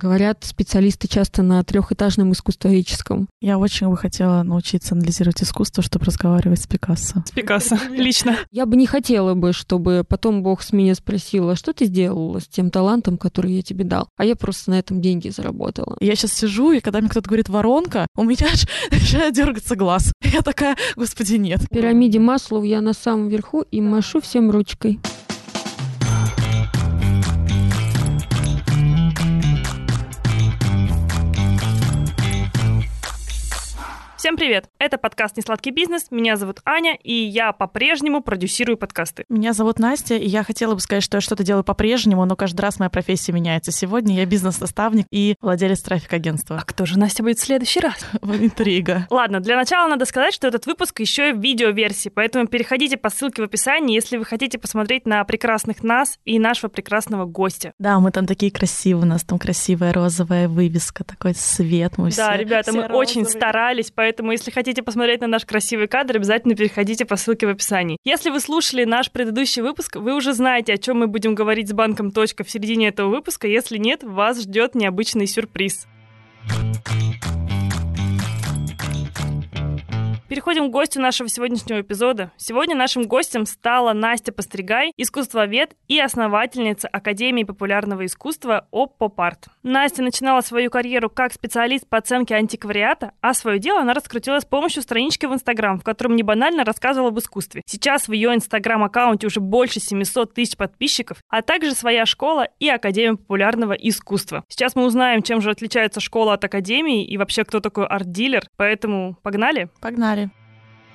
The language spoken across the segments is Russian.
Говорят специалисты часто на трехэтажном искусствоведческом. Я очень бы хотела научиться анализировать искусство, чтобы разговаривать с Пикассо. С Пикассо, лично. Я бы не хотела бы, чтобы потом Бог с меня спросил, а что ты сделала с тем талантом, который я тебе дал? А я просто на этом деньги заработала. Я сейчас сижу, и когда мне кто-то говорит «воронка», у меня аж начинает дергаться глаз. Я такая, господи, нет. В пирамиде Маслоу я на самом верху и машу всем ручкой. Всем привет! Это подкаст «Несладкий бизнес». Меня зовут Аня, и я по-прежнему продюсирую подкасты. Меня зовут Настя, и я хотела бы сказать, что я что-то делаю по-прежнему, но каждый раз моя профессия меняется. Сегодня я бизнес-наставник и владелец трафик-агентства. А кто же Настя будет в следующий раз? Интрига. Ладно, для начала надо сказать, что этот выпуск еще и в видеоверсии, поэтому переходите по ссылке в описании, если вы хотите посмотреть на прекрасных нас и нашего прекрасного гостя. Да, мы там такие красивые, у нас там красивая розовая вывеска, такой свет. Мы да, все, ребята, все мы очень розовые. старались, поэтому если хотите посмотреть на наш красивый кадр, обязательно переходите по ссылке в описании. Если вы слушали наш предыдущий выпуск, вы уже знаете, о чем мы будем говорить с банком в середине этого выпуска. Если нет, вас ждет необычный сюрприз. Переходим к гостю нашего сегодняшнего эпизода. Сегодня нашим гостем стала Настя Постригай, искусствовед и основательница Академии популярного искусства ОПОПАРТ. Настя начинала свою карьеру как специалист по оценке антиквариата, а свое дело она раскрутила с помощью странички в Инстаграм, в котором не банально рассказывала об искусстве. Сейчас в ее Инстаграм-аккаунте уже больше 700 тысяч подписчиков, а также своя школа и Академия популярного искусства. Сейчас мы узнаем, чем же отличается школа от Академии и вообще кто такой арт-дилер, поэтому погнали! Погнали.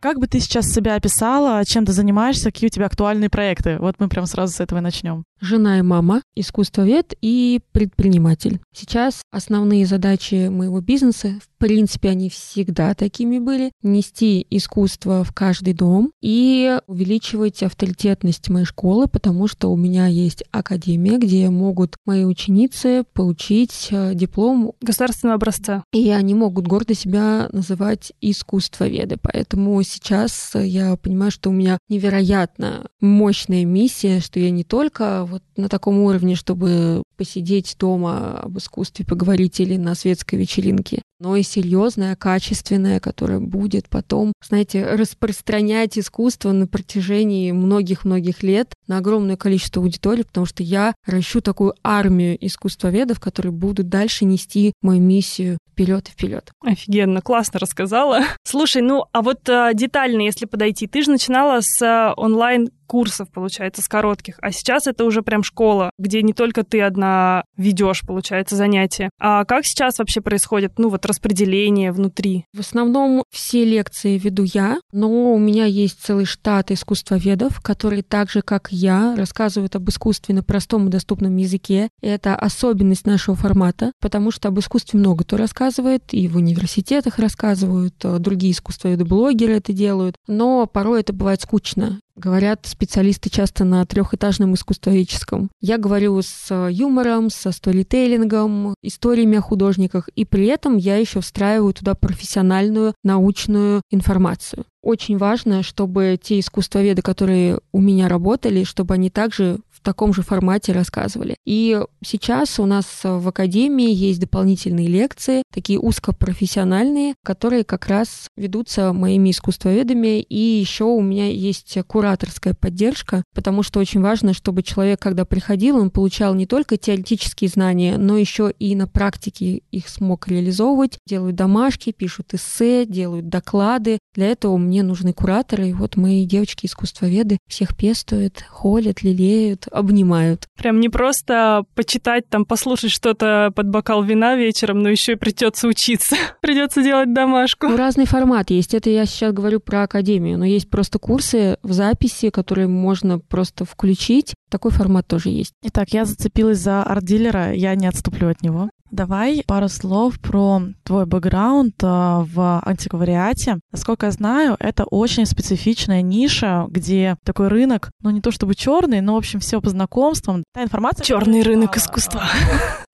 Как бы ты сейчас себя описала, чем ты занимаешься, какие у тебя актуальные проекты? Вот мы прям сразу с этого и начнем. Жена и мама, искусствовед и предприниматель. Сейчас основные задачи моего бизнеса, в принципе, они всегда такими были, нести искусство в каждый дом и увеличивать авторитетность моей школы, потому что у меня есть академия, где могут мои ученицы получить э, диплом, Государственного образца. и они могут гордо себя называть искусствоведы. Поэтому сейчас я понимаю, что у меня невероятно мощная миссия, что я не только вот на таком уровне, чтобы посидеть дома об искусстве поговорить или на светской вечеринке, но и серьезная, качественная, которая будет потом, знаете, распространять искусство на протяжении многих-многих лет на огромное количество аудиторий, потому что я ращу такую армию искусствоведов, которые будут дальше нести мою миссию вперед и вперед. Офигенно, классно рассказала. Слушай, ну а вот а, детально, если подойти, ты же начинала с а, онлайн курсов, получается, с коротких, а сейчас это уже прям школа, где не только ты одна ведешь, получается, занятия. А как сейчас вообще происходит, ну вот распределение внутри? В основном все лекции веду я, но у меня есть целый штат искусствоведов, которые так же, как я, рассказывают об искусстве на простом и доступном языке. Это особенность нашего формата, потому что об искусстве много кто рассказывает, и в университетах рассказывают, а другие искусствоведы-блогеры это делают, но порой это бывает скучно. Говорят специалисты часто на трехэтажном искусствоведческом. Я говорю с юмором, со сторителлингом, историями о художниках, и при этом я еще встраиваю туда профессиональную научную информацию. Очень важно, чтобы те искусствоведы, которые у меня работали, чтобы они также таком же формате рассказывали. И сейчас у нас в Академии есть дополнительные лекции, такие узкопрофессиональные, которые как раз ведутся моими искусствоведами. И еще у меня есть кураторская поддержка, потому что очень важно, чтобы человек, когда приходил, он получал не только теоретические знания, но еще и на практике их смог реализовывать. Делают домашки, пишут эссе, делают доклады. Для этого мне нужны кураторы. И вот мои девочки-искусствоведы всех пестуют, холят, лелеют, обнимают. Прям не просто почитать, там, послушать что-то под бокал вина вечером, но еще и придется учиться. придется делать домашку. Ну, разный формат есть. Это я сейчас говорю про академию, но есть просто курсы в записи, которые можно просто включить. Такой формат тоже есть. Итак, я зацепилась за арт-дилера, я не отступлю от него. Давай пару слов про твой бэкграунд а, в антиквариате. Насколько я знаю, это очень специфичная ниша, где такой рынок, ну не то чтобы черный, но в общем все по знакомствам. Та информация. Черный рынок искусства.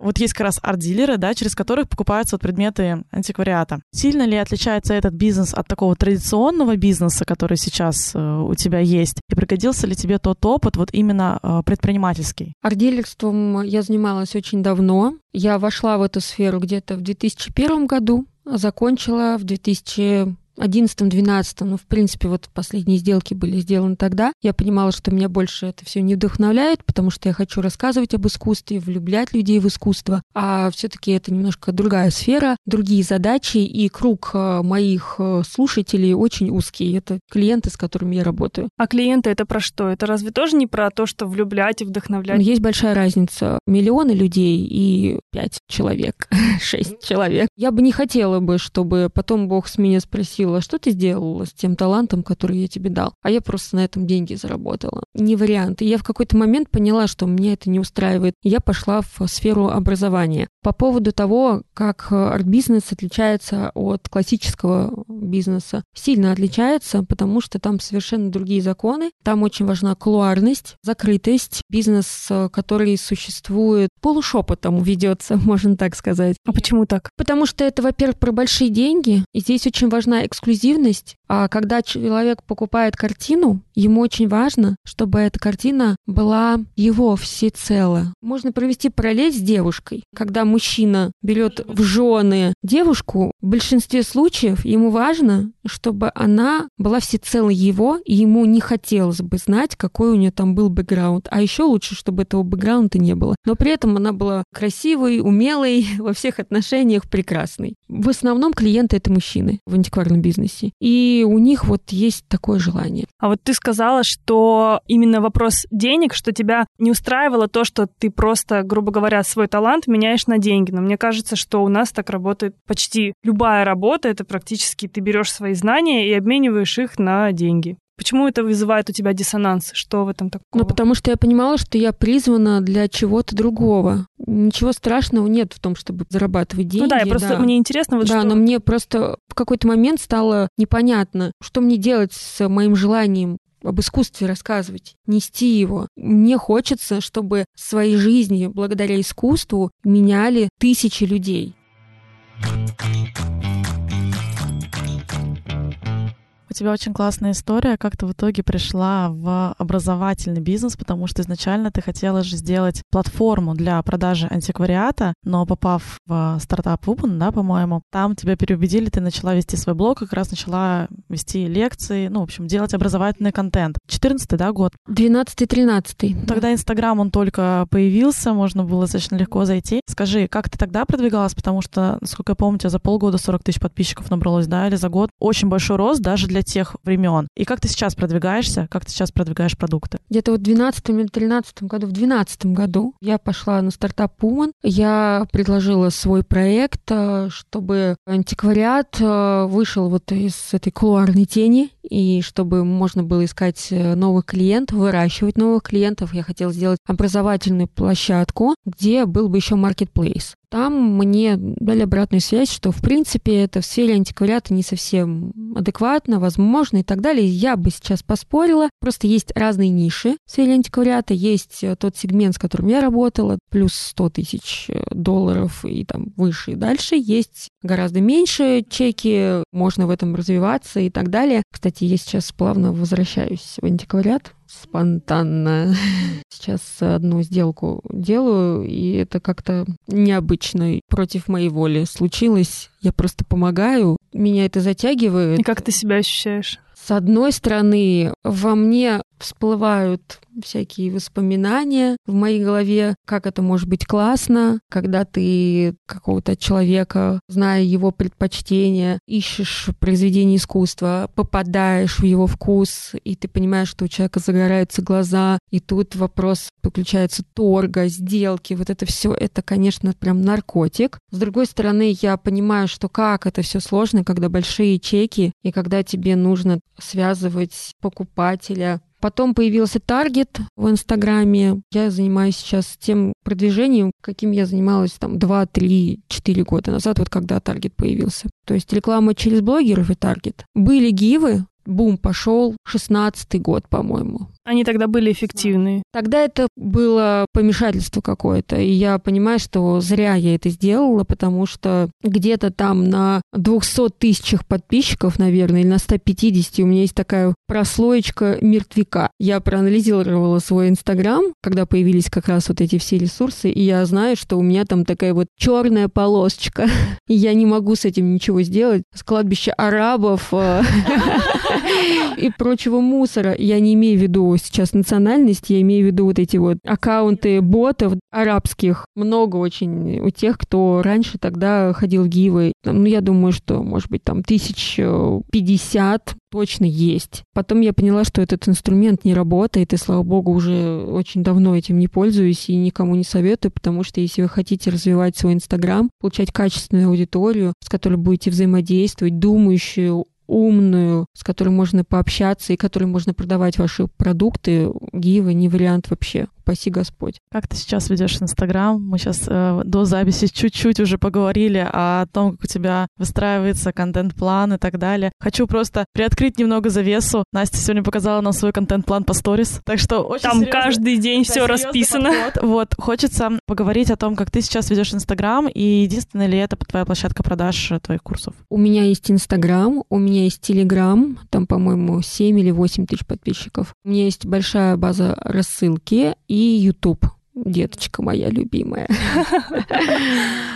Вот есть как раз арт-дилеры, да, через которых покупаются вот предметы антиквариата. Сильно ли отличается этот бизнес от такого традиционного бизнеса, который сейчас э, у тебя есть? И пригодился ли тебе тот опыт вот именно э, предпринимательский? Арт-дилерством я занималась очень давно. Я вошла в эту сферу где-то в 2001 году, закончила в 2000 11-12, ну, в принципе, вот последние сделки были сделаны тогда. Я понимала, что меня больше это все не вдохновляет, потому что я хочу рассказывать об искусстве, влюблять людей в искусство. А все-таки это немножко другая сфера, другие задачи, и круг э, моих э, слушателей очень узкий. Это клиенты, с которыми я работаю. А клиенты это про что? Это разве тоже не про то, что влюблять и вдохновлять? Есть большая разница. Миллионы людей и пять человек, шесть человек. Я бы не хотела бы, чтобы потом Бог с меня спросил, спросила, что ты сделала с тем талантом, который я тебе дал? А я просто на этом деньги заработала. Не вариант. И я в какой-то момент поняла, что мне это не устраивает. Я пошла в сферу образования. По поводу того, как арт-бизнес отличается от классического бизнеса. Сильно отличается, потому что там совершенно другие законы. Там очень важна кулуарность, закрытость. Бизнес, который существует полушепотом ведется, можно так сказать. А почему так? Потому что это, во-первых, про большие деньги. И здесь очень важна эксклюзивность. А когда человек покупает картину, ему очень важно, чтобы эта картина была его всецело. Можно провести параллель с девушкой. Когда мужчина берет в жены девушку, в большинстве случаев ему важно, чтобы она была всецело его, и ему не хотелось бы знать, какой у нее там был бэкграунд. А еще лучше, чтобы этого бэкграунда не было. Но при этом она была красивой, умелой, во всех отношениях прекрасной. В основном клиенты — это мужчины в антикварном бизнесе. И у них вот есть такое желание. А вот ты сказала, что именно вопрос денег, что тебя не устраивало то, что ты просто, грубо говоря, свой талант меняешь на деньги. Но мне кажется, что у нас так работает почти любая работа. Это практически ты берешь свои знания и обмениваешь их на деньги. Почему это вызывает у тебя диссонанс? Что в этом такого? Ну, потому что я понимала, что я призвана для чего-то другого. Ничего страшного нет в том, чтобы зарабатывать деньги. Ну да, я просто да. мне интересно вот Да, что... но мне просто в какой-то момент стало непонятно, что мне делать с моим желанием об искусстве рассказывать, нести его. Мне хочется, чтобы своей жизни благодаря искусству меняли тысячи людей. У тебя очень классная история, как ты в итоге пришла в образовательный бизнес, потому что изначально ты хотела же сделать платформу для продажи антиквариата, но попав в стартап Woman, да, по-моему, там тебя переубедили, ты начала вести свой блог, как раз начала вести лекции, ну, в общем, делать образовательный контент. 14 да, год? 12-13. Тогда Инстаграм, он только появился, можно было достаточно легко зайти. Скажи, как ты тогда продвигалась, потому что, насколько я помню, у тебя за полгода 40 тысяч подписчиков набралось, да, или за год? Очень большой рост даже для тех времен. И как ты сейчас продвигаешься? Как ты сейчас продвигаешь продукты? Где-то вот в 12 или 13 году, в 12 году я пошла на стартап Woman. Я предложила свой проект, э, чтобы антиквариат э, вышел вот из этой кулуарной тени, и чтобы можно было искать э, новых клиентов, выращивать новых клиентов, я хотела сделать образовательную площадку, где был бы еще маркетплейс. Там мне дали обратную связь, что, в принципе, это в сфере антиквариата не совсем адекватно, возможно и так далее. Я бы сейчас поспорила. Просто есть разные ниши в сфере антиквариата. Есть э, тот сегмент, с которым я работала, плюс 100 тысяч э, долларов и там выше и дальше. Есть гораздо меньше чеки, можно в этом развиваться и так далее. Кстати, я сейчас плавно возвращаюсь в антиквариат спонтанно. Сейчас одну сделку делаю, и это как-то необычно, против моей воли случилось. Я просто помогаю, меня это затягивает. И как ты себя ощущаешь? С одной стороны, во мне всплывают всякие воспоминания в моей голове, как это может быть классно, когда ты какого-то человека, зная его предпочтения, ищешь произведение искусства, попадаешь в его вкус, и ты понимаешь, что у человека загораются глаза, и тут вопрос подключается торга, сделки, вот это все, это, конечно, прям наркотик. С другой стороны, я понимаю, что как это все сложно, когда большие чеки, и когда тебе нужно связывать покупателя Потом появился Таргет в Инстаграме. Я занимаюсь сейчас тем продвижением, каким я занималась там 2, 3, 4 года назад, вот когда Таргет появился. То есть реклама через блогеров и Таргет. Были гивы, бум пошел, 16 год, по-моему. Они тогда были эффективны. Тогда это было помешательство какое-то, и я понимаю, что зря я это сделала, потому что где-то там на 200 тысячах подписчиков, наверное, или на 150 у меня есть такая прослоечка мертвяка. Я проанализировала свой Инстаграм, когда появились как раз вот эти все ресурсы, и я знаю, что у меня там такая вот черная полосочка, и я не могу с этим ничего сделать. С кладбища арабов э, и прочего мусора. Я не имею в виду сейчас национальность, я имею в виду вот эти вот аккаунты ботов арабских. Много очень у тех, кто раньше тогда ходил в гивы. Ну, я думаю, что, может быть, там тысяч пятьдесят точно есть. Потом я поняла, что этот инструмент не работает, и, слава богу, уже очень давно этим не пользуюсь и никому не советую, потому что если вы хотите развивать свой Инстаграм, получать качественную аудиторию, с которой будете взаимодействовать, думающую, умную, с которой можно пообщаться и которой можно продавать ваши продукты, Гива не вариант вообще. Спаси Господь. Как ты сейчас ведешь Инстаграм? Мы сейчас э, до записи чуть-чуть уже поговорили о том, как у тебя выстраивается контент-план и так далее. Хочу просто приоткрыть немного завесу. Настя сегодня показала нам свой контент-план по сторис, так что очень Там серьезно, каждый день да, все расписано. Подход. Вот, хочется поговорить о том, как ты сейчас ведешь Инстаграм, и единственная ли это твоя площадка продаж э, твоих курсов? У меня есть Инстаграм, у меня есть Телеграм, там, по-моему, 7 или 8 тысяч подписчиков. У меня есть большая база рассылки, и YouTube деточка моя любимая.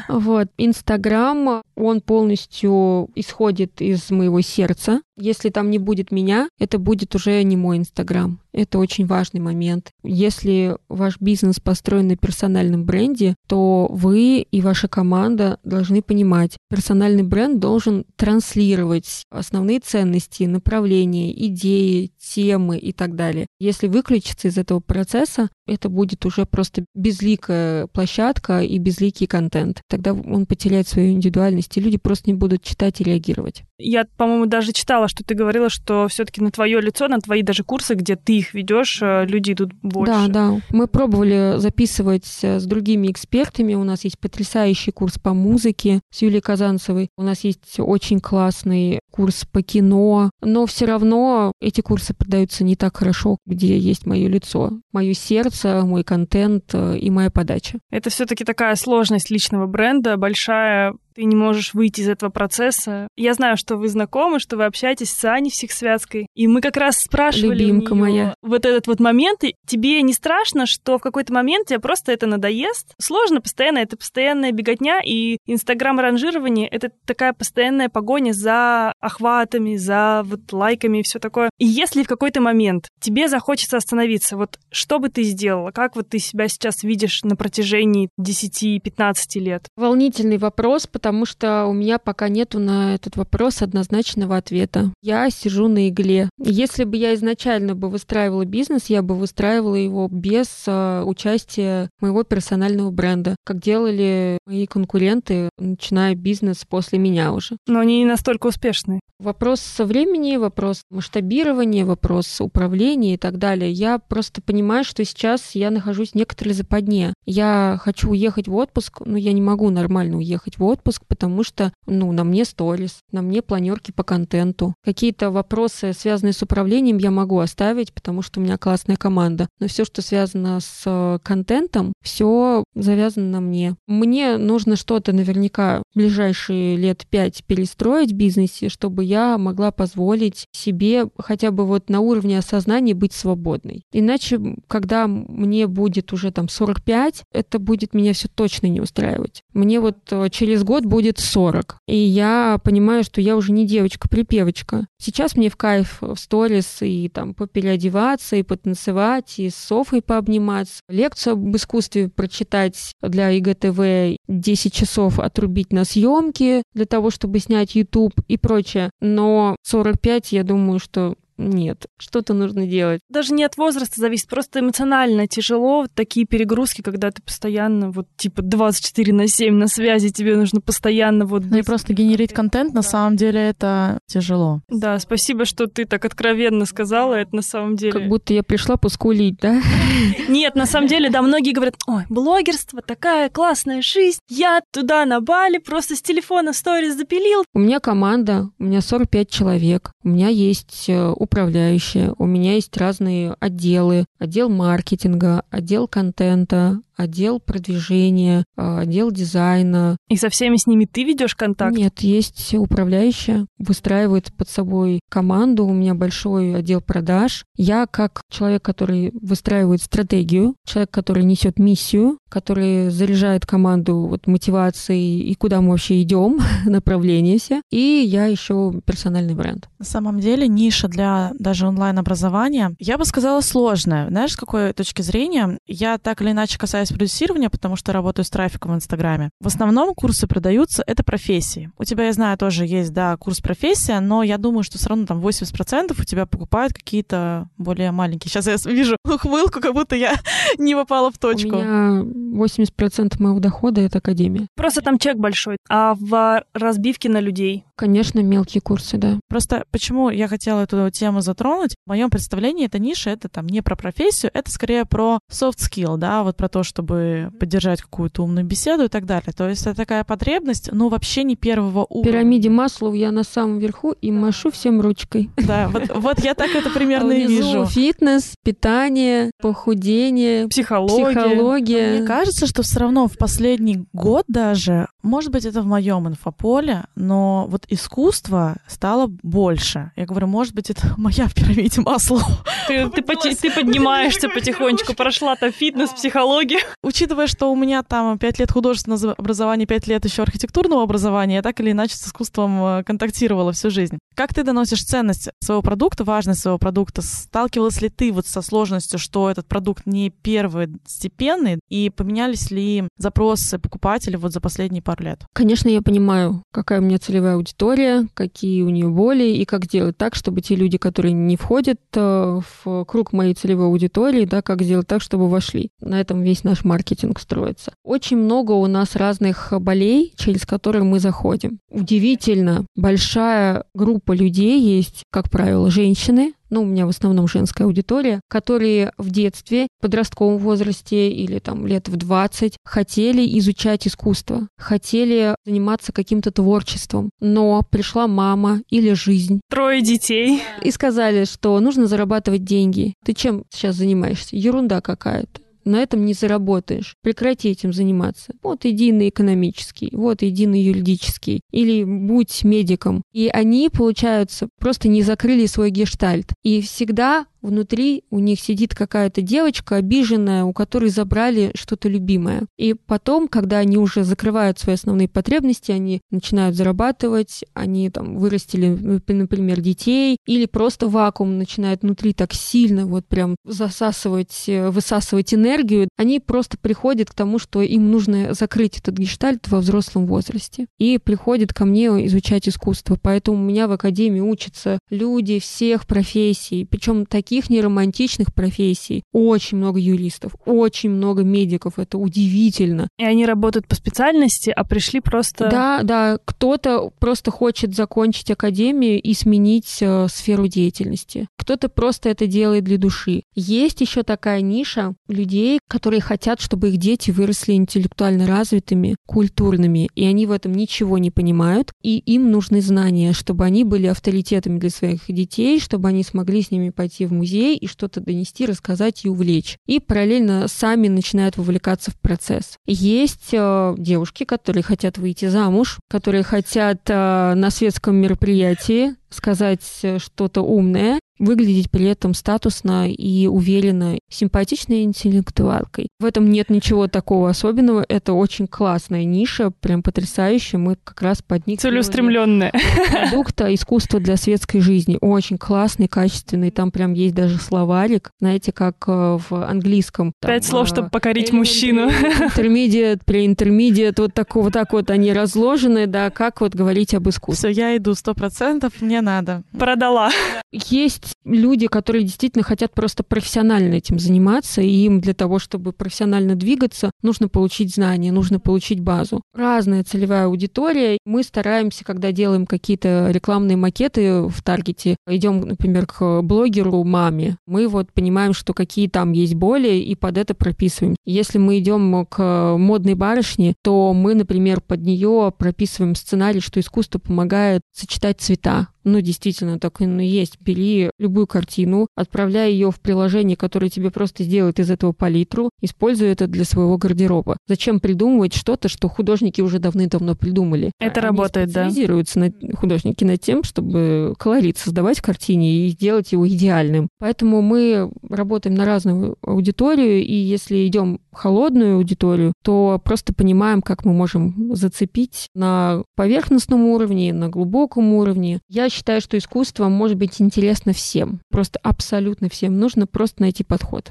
Вот. Инстаграм, он полностью исходит из моего сердца. Если там не будет меня, это будет уже не мой Инстаграм. Это очень важный момент. Если ваш бизнес построен на персональном бренде, то вы и ваша команда должны понимать, персональный бренд должен транслировать основные ценности, направления, идеи, темы и так далее. Если выключиться из этого процесса, это будет уже просто безликая площадка и безликий контент. Тогда он потеряет свою индивидуальность, и люди просто не будут читать и реагировать. Я, по-моему, даже читала, что ты говорила, что все-таки на твое лицо, на твои даже курсы, где ты их ведешь, э, люди идут больше. Да, да. Мы пробовали записывать с другими экспертами. У нас есть потрясающий курс по музыке с Юлией Казанцевой. У нас есть очень классный курс по кино. Но все равно эти курсы продаются не так хорошо, где есть мое лицо, мое сердце, мой контент э, и моя подача. Это все-таки такая сложность личного бренда, большая ты не можешь выйти из этого процесса. Я знаю, что вы знакомы, что вы общаетесь с Аней Всехсвятской, и мы как раз спрашивали Любимка у нее моя. вот этот вот момент, и тебе не страшно, что в какой-то момент тебе просто это надоест? Сложно постоянно, это постоянная беготня, и инстаграм-ранжирование — это такая постоянная погоня за охватами, за вот лайками и все такое. И если в какой-то момент тебе захочется остановиться, вот что бы ты сделала? Как вот ты себя сейчас видишь на протяжении 10-15 лет? Волнительный вопрос, потому потому что у меня пока нету на этот вопрос однозначного ответа. Я сижу на игле. Если бы я изначально бы выстраивала бизнес, я бы выстраивала его без э, участия моего персонального бренда, как делали мои конкуренты, начиная бизнес после меня уже. Но они не настолько успешны. Вопрос со времени, вопрос масштабирования, вопрос управления и так далее. Я просто понимаю, что сейчас я нахожусь в некоторой западне. Я хочу уехать в отпуск, но я не могу нормально уехать в отпуск, потому что, ну, на мне сторис, на мне планерки по контенту. Какие-то вопросы, связанные с управлением, я могу оставить, потому что у меня классная команда. Но все, что связано с э, контентом, все завязано на мне. Мне нужно что-то наверняка в ближайшие лет пять перестроить в бизнесе, чтобы я могла позволить себе хотя бы вот на уровне осознания быть свободной. Иначе, когда мне будет уже там 45, это будет меня все точно не устраивать. Мне вот э, через год будет 40. И я понимаю, что я уже не девочка-припевочка. Сейчас мне в кайф в сторис и там попереодеваться, и потанцевать, и с Софой пообниматься. Лекцию об искусстве прочитать для ИГТВ, 10 часов отрубить на съемки для того, чтобы снять YouTube и прочее. Но 45, я думаю, что нет, что-то нужно делать. Даже не от возраста зависит, просто эмоционально тяжело. Такие перегрузки, когда ты постоянно вот типа 24 на 7 на связи, тебе нужно постоянно вот... Ну и просто генерить контент, на самом деле, это тяжело. Да, спасибо, что ты так откровенно сказала, это на самом деле... Как будто я пришла поскулить, да? Нет, на самом деле, да, многие говорят, ой, блогерство, такая классная жизнь, я туда на Бали просто с телефона сторис запилил. У меня команда, у меня 45 человек, у меня есть э, управляющая, у меня есть разные отделы, отдел маркетинга, отдел контента, отдел продвижения, а, отдел дизайна. И со всеми с ними ты ведешь контакт? Нет, есть управляющая, выстраивает под собой команду, у меня большой отдел продаж. Я как человек, который выстраивает стратегию, человек, который несет миссию, который заряжает команду вот мотивацией и куда мы вообще идем, направление все. И я еще персональный бренд. На самом деле ниша для даже онлайн-образования, я бы сказала, сложная. Знаешь, с какой точки зрения? Я так или иначе касаюсь продюсирования, потому что работаю с трафиком в Инстаграме. В основном курсы продаются, это профессии. У тебя, я знаю, тоже есть, да, курс профессия, но я думаю, что все равно там 80% у тебя покупают какие-то более маленькие. Сейчас я вижу ухмылку, как будто я не попала в точку. У меня 80% моего дохода — это академия. Просто там чек большой. А в разбивке на людей? Конечно, мелкие курсы, да. Просто почему я хотела эту тему затронуть? В моем представлении эта ниша — это там не про профессию, это скорее про soft skill, да, вот про то, чтобы поддержать какую-то умную беседу и так далее. То есть это такая потребность, но вообще не первого уровня. В пирамиде Маслоу я на самом верху и машу всем ручкой. Да, вот, вот я так это примерно и вижу. фитнес, питание, похудение, психология. психология. Мне кажется, что все равно в последний год даже, может быть, это в моем инфополе, но вот искусство стало больше. Я говорю, может быть, это моя в пирамиде масла. Ты, ты, ты поднимаешься потихонечку, прошла там фитнес, психология. Учитывая, что у меня там 5 лет художественного образования, 5 лет еще архитектурного образования, я так или иначе с искусством э, контактировала всю жизнь. Как ты доносишь ценность своего продукта, важность своего продукта? Сталкивалась ли ты вот со сложностью, что этот продукт не первый степенный, и поменялись ли запросы покупателей вот за последние пару лет? Конечно, я понимаю, какая у меня целевая аудитория, какие у нее боли, и как сделать так, чтобы те люди, которые не входят э, в круг моей целевой аудитории, да, как сделать так, чтобы вошли. На этом весь наш маркетинг строится. Очень много у нас разных болей, через которые мы заходим. Удивительно, большая группа людей есть, как правило, женщины, ну, у меня в основном женская аудитория, которые в детстве, подростковом возрасте или там лет в 20 хотели изучать искусство, хотели заниматься каким-то творчеством, но пришла мама или жизнь. Трое детей. И сказали, что нужно зарабатывать деньги. Ты чем сейчас занимаешься? Ерунда какая-то на этом не заработаешь. Прекрати этим заниматься. Вот иди на экономический, вот иди на юридический, или будь медиком. И они, получается, просто не закрыли свой гештальт. И всегда внутри у них сидит какая-то девочка обиженная, у которой забрали что-то любимое. И потом, когда они уже закрывают свои основные потребности, они начинают зарабатывать, они там вырастили, например, детей, или просто вакуум начинает внутри так сильно вот прям засасывать, э, высасывать энергию, они просто приходят к тому, что им нужно закрыть этот гештальт во взрослом возрасте. И приходят ко мне изучать искусство. Поэтому у меня в академии учатся люди всех профессий, причем такие таких неромантичных профессий. Очень много юристов, очень много медиков. Это удивительно. И они работают по специальности, а пришли просто... Да, да. Кто-то просто хочет закончить академию и сменить э, сферу деятельности. Кто-то просто это делает для души. Есть еще такая ниша людей, которые хотят, чтобы их дети выросли интеллектуально развитыми, культурными, и они в этом ничего не понимают, и им нужны знания, чтобы они были авторитетами для своих детей, чтобы они смогли с ними пойти в музей и что-то донести, рассказать и увлечь. И параллельно сами начинают вовлекаться в процесс. Есть э, девушки, которые хотят выйти замуж, которые хотят э, на светском мероприятии сказать э, что-то умное, выглядеть при этом статусно и уверенно, симпатичной интеллектуалкой. В этом нет ничего такого особенного. Это очень классная ниша, прям потрясающая. Мы как раз под них... Целеустремленная. Продукта искусства для светской жизни. Очень классный, качественный. Там прям есть даже словарик. Знаете, как э, в английском. Там, Пять слов, чтобы покорить мужчину. Интермедиат, преинтермедиат, вот так, вот так вот они разложены, да, как вот говорить об искусстве. Все, я иду сто процентов, мне надо. Продала. Есть люди, которые действительно хотят просто профессионально этим заниматься, и им для того, чтобы профессионально двигаться, нужно получить знания, нужно получить базу. Разная целевая аудитория. Мы стараемся, когда делаем какие-то рекламные макеты в таргете, идем, например, к блогеру маме, мы вот понимаем, что какие там есть боли, и под это прописываем. Если мы идем к модной барышне, то мы, например, под нее прописываем сценарий, что искусство помогает сочетать цвета, ну, действительно, так и есть. Бери любую картину, отправляй ее в приложение, которое тебе просто сделает из этого палитру, используй это для своего гардероба. Зачем придумывать что-то, что художники уже давным-давно придумали? Это Они работает, да? на, художники над тем, чтобы колорит создавать в картине и сделать его идеальным. Поэтому мы работаем на разную аудиторию, и если идем в холодную аудиторию, то просто понимаем, как мы можем зацепить на поверхностном уровне, на глубоком уровне. Я считаю, что искусство может быть интересно всем. Просто абсолютно всем. Нужно просто найти подход.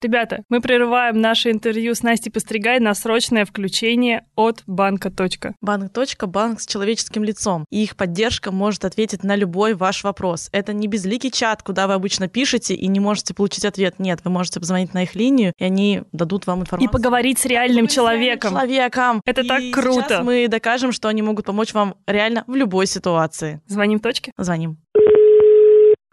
Ребята, мы прерываем наше интервью с Настей Постригай на срочное включение от банка. Банк. Банк с человеческим лицом. И их поддержка может ответить на любой ваш вопрос. Это не безликий чат, куда вы обычно пишете и не можете получить ответ. Нет, вы можете позвонить на их линию, и они дадут вам информацию. И поговорить с реальным человеком. С человеком. Это и так круто. Сейчас мы докажем, что они могут помочь вам реально в любой ситуации. Звоним точке? Звоним.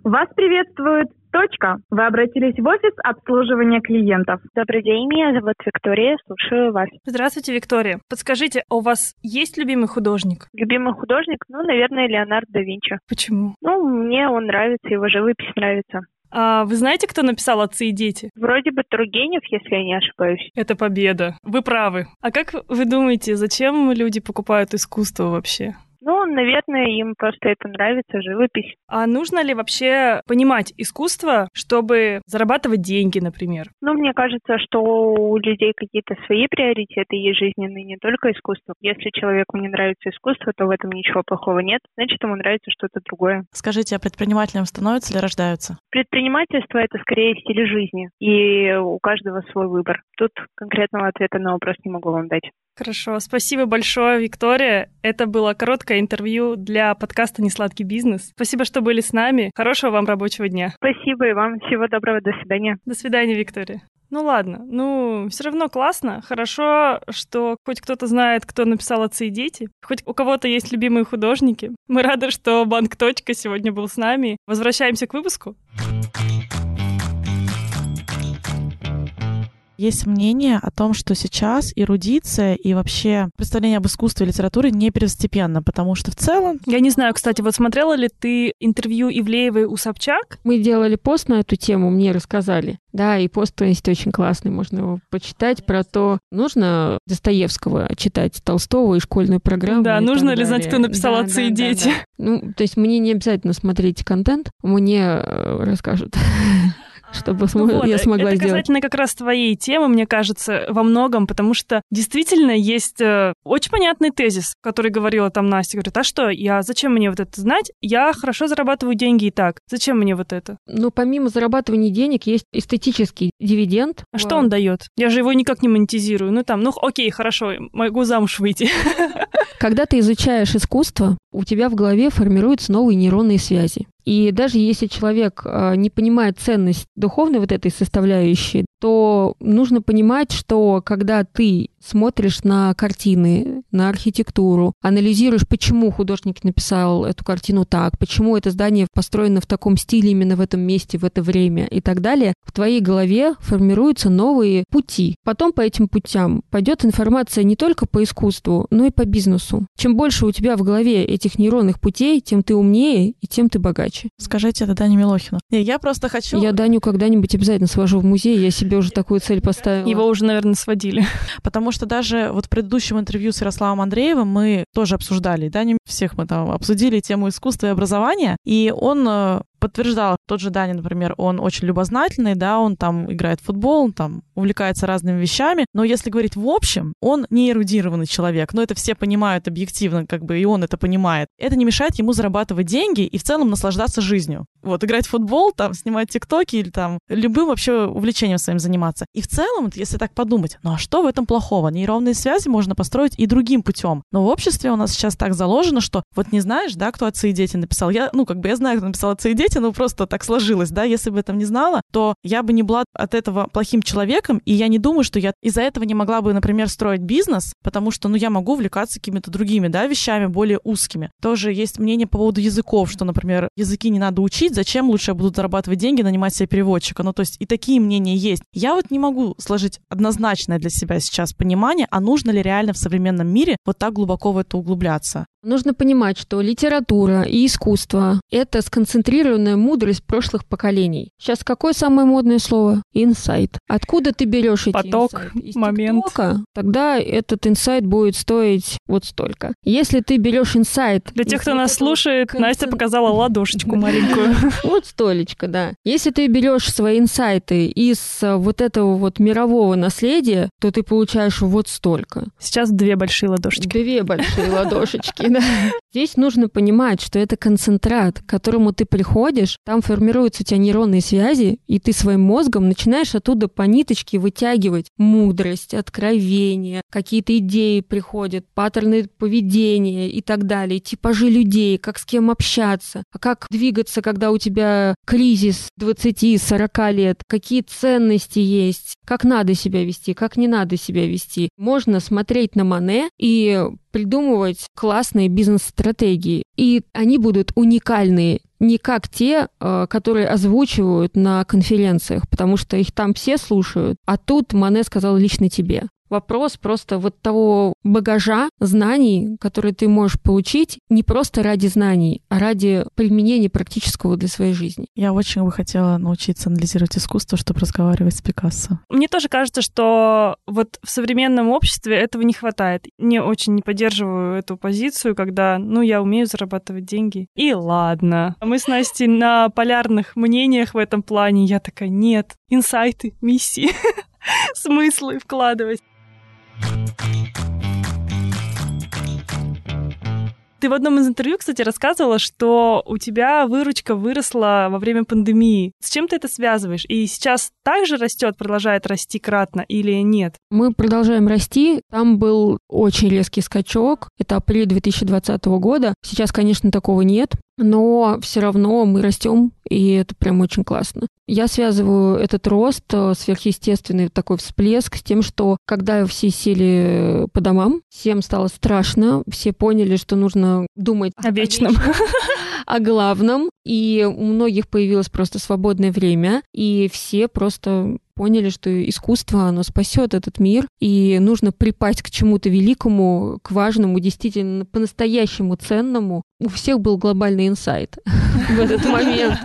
Вас приветствует Точка. Вы обратились в офис обслуживания клиентов. Добрый день, меня зовут Виктория, слушаю вас. Здравствуйте, Виктория. Подскажите, а у вас есть любимый художник? Любимый художник? Ну, наверное, Леонардо да Винчи. Почему? Ну, мне он нравится, его живопись нравится. А вы знаете, кто написал «Отцы и дети»? Вроде бы Тургенев, если я не ошибаюсь. Это победа. Вы правы. А как вы думаете, зачем люди покупают искусство вообще? Ну, наверное, им просто это нравится, живопись. А нужно ли вообще понимать искусство, чтобы зарабатывать деньги, например? Ну, мне кажется, что у людей какие-то свои приоритеты есть жизненные, не только искусство. Если человеку не нравится искусство, то в этом ничего плохого нет, значит, ему нравится что-то другое. Скажите, а предпринимателем становятся или рождаются? Предпринимательство — это скорее стиль жизни, и у каждого свой выбор. Тут конкретного ответа на вопрос не могу вам дать. Хорошо, спасибо большое, Виктория. Это было короткое интервью для подкаста «Несладкий бизнес». Спасибо, что были с нами. Хорошего вам рабочего дня. Спасибо и вам. Всего доброго. До свидания. До свидания, Виктория. Ну ладно, ну все равно классно. Хорошо, что хоть кто-то знает, кто написал «Отцы и дети», хоть у кого-то есть любимые художники. Мы рады, что Банк Точка сегодня был с нами. Возвращаемся к выпуску. Есть мнение о том, что сейчас эрудиция и вообще представление об искусстве и литературе не первостепенно, потому что в целом... Я не знаю, кстати, вот смотрела ли ты интервью Ивлеевой у Собчак? Мы делали пост на эту тему, мне рассказали. Да, и пост есть очень классный, можно его почитать про то, нужно Достоевского читать, Толстого и школьную программу. Да, нужно ли знать, кто написал да, «Отцы да, и дети»? Да, да. Ну, то есть мне не обязательно смотреть контент, мне э, расскажут чтобы ну вот, я смогла это сделать. Это касательно как раз твоей темы, мне кажется, во многом, потому что действительно есть э, очень понятный тезис, который говорила там Настя, говорит, а что, я зачем мне вот это знать? Я хорошо зарабатываю деньги и так. Зачем мне вот это? Ну, помимо зарабатывания денег есть эстетический дивиденд. А что он дает? Я же его никак не монетизирую. Ну там, ну окей, хорошо, могу замуж выйти. Когда ты изучаешь искусство, у тебя в голове формируются новые нейронные связи. И даже если человек э, не понимает ценность духовной вот этой составляющей, то нужно понимать, что когда ты смотришь на картины, на архитектуру, анализируешь, почему художник написал эту картину так, почему это здание построено в таком стиле именно в этом месте, в это время и так далее, в твоей голове формируются новые пути. Потом по этим путям пойдет информация не только по искусству, но и по бизнесу. Чем больше у тебя в голове этих нейронных путей, тем ты умнее и тем ты богаче. Скажите это Дане Милохину. Я просто хочу... Я Даню когда-нибудь обязательно свожу в музей, я себе уже такую цель поставила. Его уже, наверное, сводили. Потому что даже вот в предыдущем интервью с Ярославом Андреевым мы тоже обсуждали, да, не всех мы там обсудили тему искусства и образования, и он э, подтверждала. Тот же Даня, например, он очень любознательный, да, он там играет в футбол, он там увлекается разными вещами, но если говорить в общем, он не эрудированный человек, но это все понимают объективно, как бы и он это понимает. Это не мешает ему зарабатывать деньги и в целом наслаждаться жизнью. Вот, играть в футбол, там, снимать тиктоки или там любым вообще увлечением своим заниматься. И в целом, если так подумать, ну а что в этом плохого? Нейронные связи можно построить и другим путем. Но в обществе у нас сейчас так заложено, что вот не знаешь, да, кто отцы и дети написал. Я, ну, как бы я знаю, кто написал отцы и дети, но просто так сложилось, да, если бы этом не знала, то я бы не была от этого плохим человеком, и я не думаю, что я из-за этого не могла бы, например, строить бизнес, потому что, ну, я могу увлекаться какими-то другими, да, вещами более узкими. Тоже есть мнение по поводу языков, что, например, языки не надо учить, зачем лучше я буду зарабатывать деньги, нанимать себе переводчика. Ну, то есть и такие мнения есть. Я вот не могу сложить однозначное для себя сейчас понимание, а нужно ли реально в современном мире вот так глубоко в это углубляться. Нужно понимать, что литература и искусство — это сконцентрированная мудрость прошлых поколений. Сейчас какое самое модное слово? Инсайт. Откуда ты берешь эти Поток, инсайты? Из момент. ТикТока? Тогда этот инсайт будет стоить вот столько. Если ты берешь инсайт... Для тех, кто нас слушает, концен- Настя показала ладошечку маленькую. Вот столечко, да. Если ты берешь свои инсайты из а, вот этого вот мирового наследия, то ты получаешь вот столько. Сейчас две большие ладошечки. Две большие ладошечки, да. Здесь нужно понимать, что это концентрат, к которому ты приходишь, там формируются у тебя нейронные связи, и ты своим мозгом начинаешь оттуда по ниточке вытягивать мудрость, откровение, какие-то идеи приходят, паттерны поведения и так далее, типажи людей, как с кем общаться, а как двигаться, когда у тебя кризис 20-40 лет, какие ценности есть, как надо себя вести, как не надо себя вести. Можно смотреть на Мане и придумывать классные бизнес-стратегии. И они будут уникальные, не как те, э, которые озвучивают на конференциях, потому что их там все слушают, а тут Мане сказал лично тебе. Вопрос просто вот того багажа знаний, которые ты можешь получить не просто ради знаний, а ради применения практического для своей жизни. Я очень бы хотела научиться анализировать искусство, чтобы разговаривать с Пикассо. Мне тоже кажется, что вот в современном обществе этого не хватает. Не очень не поддерживаю эту позицию, когда, ну, я умею зарабатывать деньги. И ладно. Мы с Настей на полярных мнениях в этом плане. Я такая, нет, инсайты, миссии, смыслы вкладывать. Ты в одном из интервью, кстати, рассказывала, что у тебя выручка выросла во время пандемии. С чем ты это связываешь? И сейчас также растет, продолжает расти кратно или нет? Мы продолжаем расти. Там был очень резкий скачок. Это апрель 2020 года. Сейчас, конечно, такого нет, но все равно мы растем, и это прям очень классно. Я связываю этот рост, э, сверхъестественный такой всплеск с тем, что когда все сели по домам, всем стало страшно, все поняли, что нужно думать О вечном. о главном, и у многих появилось просто свободное время, и все просто поняли, что искусство, оно спасет этот мир, и нужно припасть к чему-то великому, к важному, действительно по-настоящему ценному. У всех был глобальный инсайт в этот момент.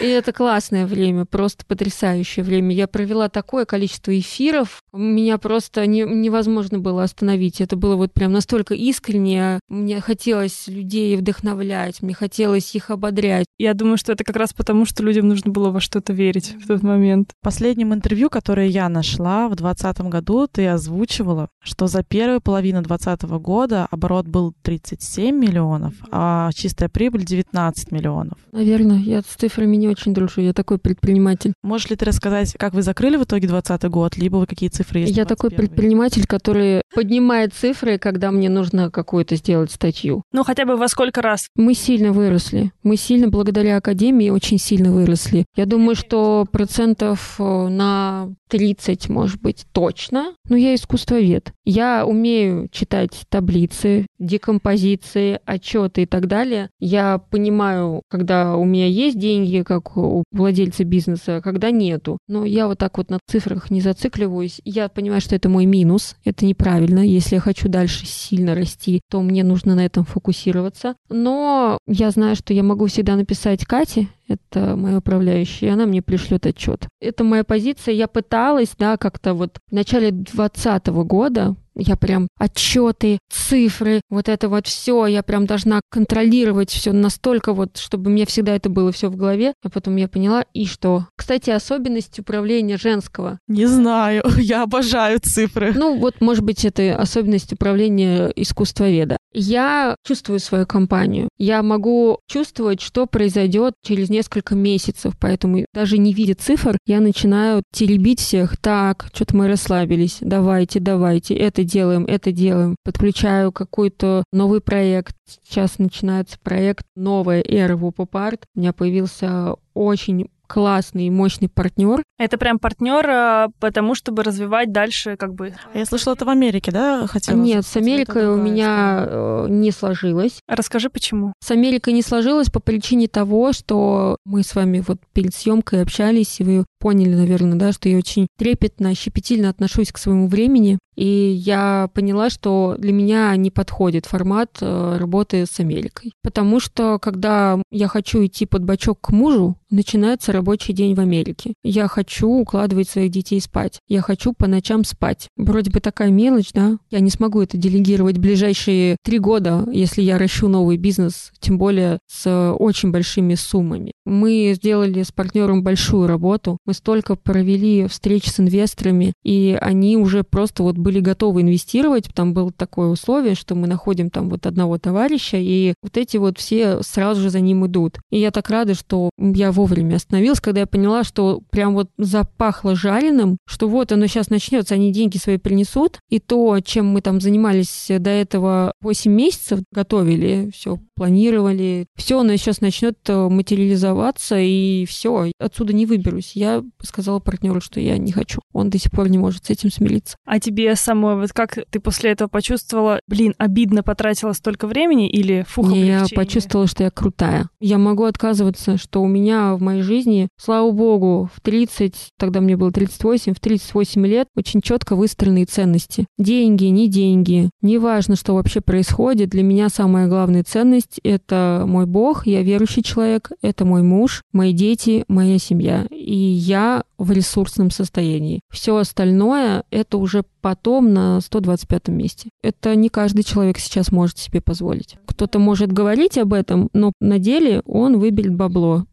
И это классное время, просто потрясающее время. Я провела такое количество эфиров, меня просто не- невозможно было остановить. Это было вот прям настолько искренне. Мне хотелось людей вдохновлять, мне хотелось их ободрять. Я думаю, что это как раз потому, что людям нужно было во что-то верить в тот момент. В последнем интервью, которое я нашла в 2020 году, ты озвучивала, что за первую половину 2020 года оборот был 37 миллионов, а чистая прибыль 19 миллионов. Наверное, я с цифрами не очень дружу, я такой предприниматель. Можешь ли ты рассказать, как вы закрыли в итоге 2020 год, либо вы какие цифры есть? я такой 21? предприниматель, который поднимает цифры, когда мне нужно какую-то сделать статью. Ну, хотя бы во сколько раз? Мы сильно выросли. Мы сильно, благодаря Академии, очень сильно выросли. Я думаю, что процентов э, на 30, может быть, точно. Но я искусствовед. Я умею читать таблицы, декомпозиции, отчеты и так далее. Я понимаю, когда у меня есть деньги, как у владельца бизнеса, когда нету. Но я вот так вот на цифрах не зацикливаюсь. Я понимаю, что это мой минус. Это неправильно. Если я хочу дальше сильно расти, то мне нужно на этом фокусироваться. Но я знаю, что я могу всегда написать Кате, это моя управляющая, и она мне пришлет отчет. Это моя позиция. Я пыталась, да, как-то вот в начале 2020 года Я прям отчеты, цифры, вот это вот все, я прям должна контролировать все настолько вот, чтобы мне всегда это было все в голове. А потом я поняла, и что? Кстати, особенность управления женского. Не знаю, я обожаю цифры. Ну вот, может быть, это особенность управления искусствоведа. Я чувствую свою компанию. Я могу чувствовать, что произойдет через несколько месяцев, поэтому даже не видя цифр, я начинаю теребить всех. Так, что-то мы расслабились. Давайте, давайте, это делаем, это делаем. Подключаю какой-то новый проект. Сейчас начинается проект «Новая эра в Упопарт». У меня появился очень классный и мощный партнер. Это прям партнер, а, потому чтобы развивать дальше как бы. А я слышала, это в Америке, да, хотела? Нет, с Америкой у меня история. не сложилось. Расскажи, почему? С Америкой не сложилось по причине того, что мы с вами вот перед съемкой общались, и вы поняли, наверное, да, что я очень трепетно, щепетильно отношусь к своему времени. И я поняла, что для меня не подходит формат э, работы с Америкой. Потому что, когда я хочу идти под бочок к мужу, начинается рабочий день в Америке. Я хочу укладывать своих детей спать. Я хочу по ночам спать. Вроде бы такая мелочь, да? Я не смогу это делегировать в ближайшие три года, если я ращу новый бизнес, тем более с очень большими суммами. Мы сделали с партнером большую работу. Мы столько провели встреч с инвесторами, и они уже просто вот были готовы инвестировать. Там было такое условие, что мы находим там вот одного товарища, и вот эти вот все сразу же за ним идут. И я так рада, что я вовремя остановилась, когда я поняла, что прям вот запахло жареным, что вот оно сейчас начнется, они деньги свои принесут, и то, чем мы там занимались до этого 8 месяцев, готовили, все планировали, все оно сейчас начнет материализоваться, и все, отсюда не выберусь. Я сказала партнеру, что я не хочу. Он до сих пор не может с этим смириться. А тебе самой, вот как ты после этого почувствовала, блин, обидно потратила столько времени или фух, не, Я почувствовала, что я крутая. Я могу отказываться, что у меня в моей жизни, слава богу, в 30, тогда мне было 38, в 38 лет очень четко выстроенные ценности. Деньги, не деньги, неважно, что вообще происходит, для меня самая главная ценность — это мой Бог, я верующий человек, это мой муж, мои дети, моя семья. И я в ресурсном состоянии. Все остальное — это уже потом на 125 месте. Это не каждый человек сейчас может себе позволить. Кто-то может говорить об этом, но на деле он выберет бабло.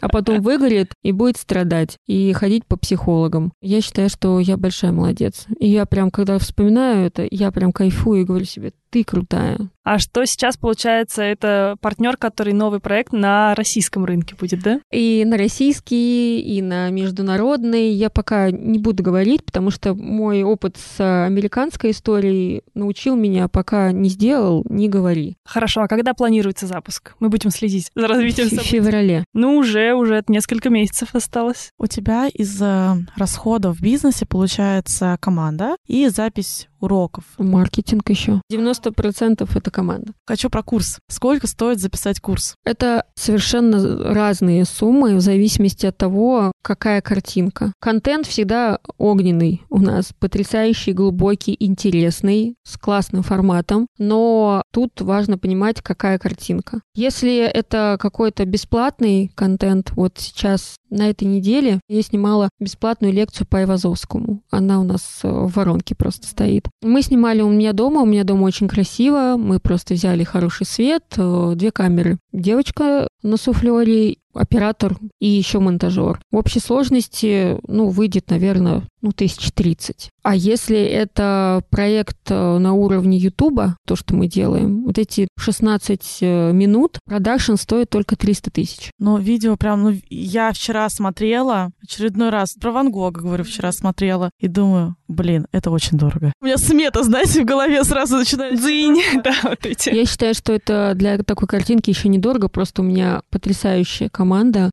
а потом выгорит и будет страдать, и ходить по психологам. Я считаю, что я большая молодец. И я прям, когда вспоминаю это, я прям кайфую и говорю себе, ты крутая. А что сейчас получается? Это партнер, который новый проект на российском рынке будет, да? И на российский, и на международный. Я пока не буду говорить, потому что мой опыт с американской историей научил меня, пока не сделал, не говори. Хорошо, а когда планируется запуск? Мы будем следить за развитием событий. В феврале. Ну, уже, уже несколько месяцев осталось. У тебя из э, расходов в бизнесе получается команда и запись уроков. Маркетинг еще. 90% это команда. Хочу про курс. Сколько стоит записать курс? Это совершенно разные суммы в зависимости от того, какая картинка. Контент всегда огненный у нас, потрясающий, глубокий, интересный, с классным форматом, но тут важно понимать, какая картинка. Если это какой-то бесплатный контент, вот сейчас на этой неделе я снимала бесплатную лекцию по Ивазовскому. Она у нас в воронке просто стоит. Мы снимали у меня дома, у меня дома очень красиво, мы просто взяли хороший свет, э, две камеры. Девочка на суфлере оператор и еще монтажер. В общей сложности, ну, выйдет, наверное, ну, тысяч тридцать. А если это проект э, на уровне Ютуба, то, что мы делаем, вот эти 16 э, минут, продакшн стоит только 300 тысяч. Но видео прям, ну, я вчера смотрела, очередной раз, про Ван Гога, говорю, вчера смотрела, и думаю, блин, это очень дорого. У меня смета, знаете, в голове сразу начинает... Дзынь, да, вот эти. Я считаю, что это для такой картинки еще недорого, просто у меня потрясающая команда,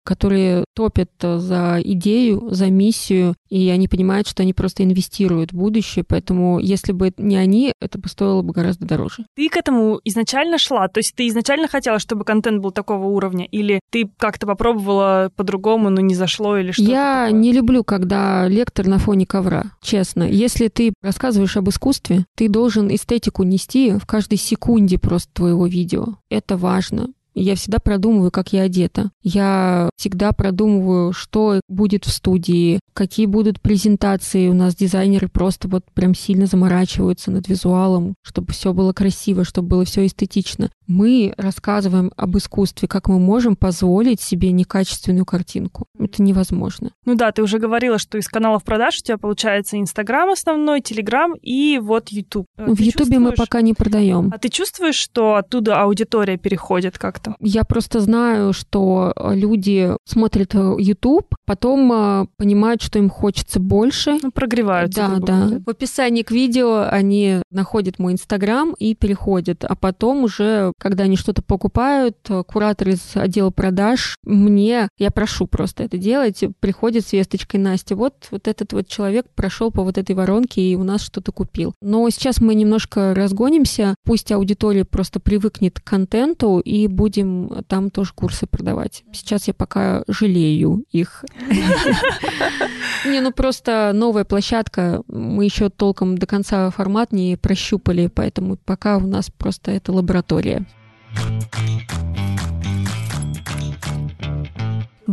которые топят за идею, за миссию, и они понимают, что они просто инвестируют в будущее, поэтому если бы не они, это бы стоило бы гораздо дороже. Ты к этому изначально шла? То есть ты изначально хотела, чтобы контент был такого уровня? Или ты как-то попробовала по-другому, но не зашло или что-то Я такое? не люблю, когда лектор на фоне ковра, честно. Если ты рассказываешь об искусстве, ты должен эстетику нести в каждой секунде просто твоего видео. Это важно. Я всегда продумываю, как я одета. Я всегда продумываю, что будет в студии, какие будут презентации. У нас дизайнеры просто вот прям сильно заморачиваются над визуалом, чтобы все было красиво, чтобы было все эстетично. Мы рассказываем об искусстве, как мы можем позволить себе некачественную картинку. Это невозможно. Ну да, ты уже говорила, что из каналов продаж у тебя получается Инстаграм основной, Телеграм и вот Ютуб. В Ютубе мы пока не продаем. А ты чувствуешь, что оттуда аудитория переходит как-то? Я просто знаю, что люди смотрят YouTube, потом э, понимают, что им хочется больше. Ну, прогреваются. Да, да. Говоря. В описании к видео они находят мой Инстаграм и переходят. А потом уже, когда они что-то покупают, куратор из отдела продаж мне, я прошу просто это делать, приходит с весточкой Настя, вот, вот этот вот человек прошел по вот этой воронке и у нас что-то купил. Но сейчас мы немножко разгонимся, пусть аудитория просто привыкнет к контенту и будем там тоже курсы продавать. Сейчас я пока жалею их. Не, ну просто новая площадка, мы еще толком до конца формат не прощупали, поэтому пока у нас просто это лаборатория.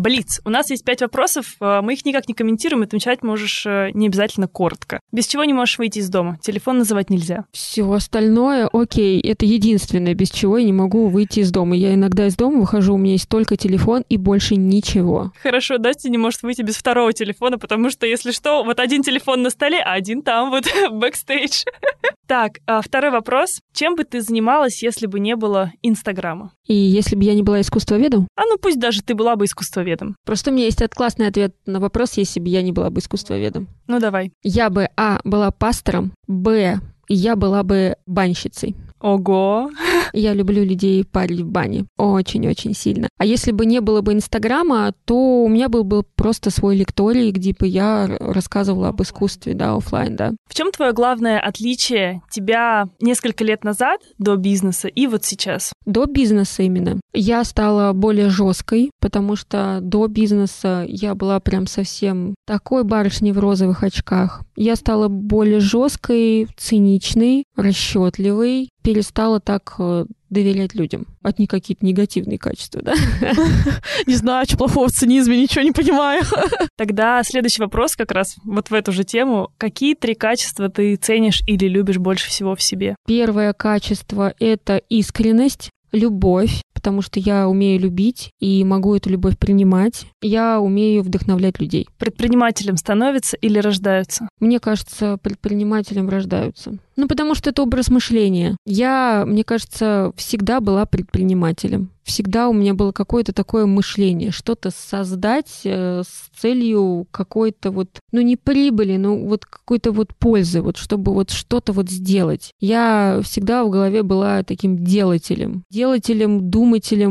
Блиц. У нас есть пять вопросов, э, мы их никак не комментируем, отвечать можешь э, не обязательно коротко. Без чего не можешь выйти из дома? Телефон называть нельзя. Все остальное, окей, это единственное, без чего я не могу выйти из дома. Я иногда из дома выхожу, у меня есть только телефон и больше ничего. Хорошо, Настя не может выйти без второго телефона, потому что, если что, вот один телефон на столе, а один там вот бэкстейдж. Так, а второй вопрос. Чем бы ты занималась, если бы не было Инстаграма? И если бы я не была искусствоведом? А ну пусть даже ты была бы искусствоведом. Просто у меня есть классный ответ на вопрос, если бы я не была бы искусствоведом. Ну давай. Я бы, а, была пастором, б, я была бы банщицей. Ого! Я люблю людей парить в бане. Очень-очень сильно. А если бы не было бы Инстаграма, то у меня был бы просто свой лекторий, где бы я рассказывала об искусстве, да, офлайн, да. В чем твое главное отличие тебя несколько лет назад до бизнеса и вот сейчас? До бизнеса именно. Я стала более жесткой, потому что до бизнеса я была прям совсем такой барышней в розовых очках. Я стала более жесткой, циничной, расчетливой, перестала так э, доверять людям. От них какие-то негативные качества, да? Не знаю, что плохого в цинизме, ничего не понимаю. Тогда следующий вопрос как раз вот в эту же тему. Какие три качества ты ценишь или любишь больше всего в себе? Первое качество — это искренность любовь, потому что я умею любить и могу эту любовь принимать. Я умею вдохновлять людей. Предпринимателем становятся или рождаются? Мне кажется, предпринимателем рождаются. Ну, потому что это образ мышления. Я, мне кажется, всегда была предпринимателем. Всегда у меня было какое-то такое мышление, что-то создать э, с целью какой-то вот, ну не прибыли, но вот какой-то вот пользы, вот чтобы вот что-то вот сделать. Я всегда в голове была таким делателем. Делателем, думателем.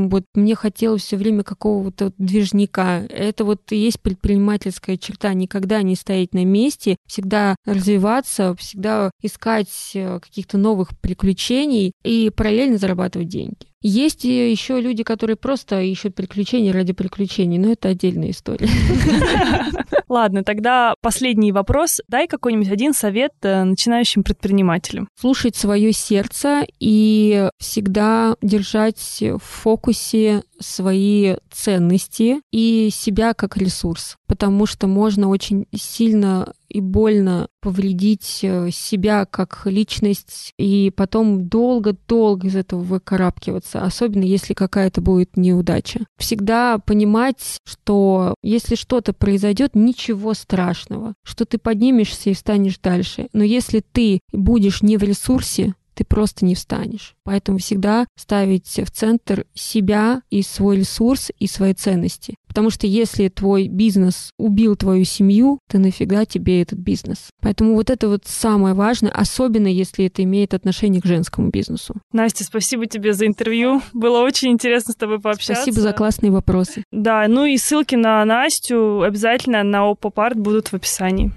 Вот мне хотелось все время какого-то движника. Это вот и есть предпринимательская черта. Никогда не стоять на месте, всегда развиваться, всегда искать Э, каких-то новых приключений и параллельно зарабатывать деньги. Есть еще люди, которые просто ищут приключений ради приключений, но это отдельная история. Ладно, тогда последний вопрос. Дай какой-нибудь один совет э, начинающим предпринимателям. Слушать свое сердце и всегда держать в фокусе свои ценности и себя как ресурс, потому что можно очень сильно и больно повредить э, себя как личность и потом долго-долго из этого выкарабкиваться, особенно если какая-то будет неудача. Всегда понимать, что если что-то произойдет, ничего страшного, что ты поднимешься и встанешь дальше. Но если ты будешь не в ресурсе, ты просто не встанешь. Поэтому всегда ставить в центр себя и свой ресурс и свои ценности. Потому что если твой бизнес убил твою семью, то нафига тебе этот бизнес? Поэтому вот это вот самое важное, особенно если это имеет отношение к женскому бизнесу. Настя, спасибо тебе за интервью. Было очень интересно с тобой пообщаться. Спасибо за классные вопросы. Да, ну и ссылки на Настю обязательно на Опопарт будут в описании.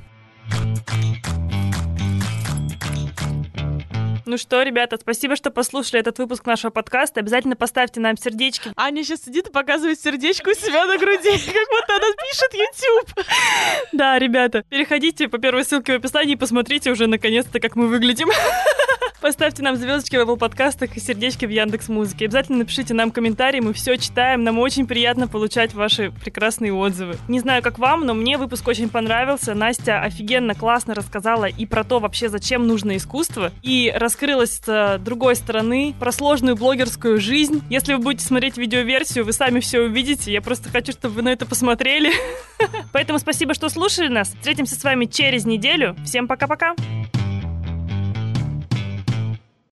Ну что, ребята, спасибо, что послушали этот выпуск нашего подкаста. Обязательно поставьте нам сердечки. Аня сейчас сидит и показывает сердечко у себя на груди, как будто она пишет YouTube. Да, ребята, переходите по первой ссылке в описании и посмотрите уже наконец-то, как мы выглядим. Поставьте нам звездочки в Apple подкастах и сердечки в Яндекс Музыке. Обязательно напишите нам комментарии, мы все читаем. Нам очень приятно получать ваши прекрасные отзывы. Не знаю, как вам, но мне выпуск очень понравился. Настя офигенно классно рассказала и про то вообще, зачем нужно искусство, и раскрылась с другой стороны про сложную блогерскую жизнь. Если вы будете смотреть видеоверсию, вы сами все увидите. Я просто хочу, чтобы вы на это посмотрели. Поэтому спасибо, что слушали нас. Встретимся с вами через неделю. Всем пока-пока.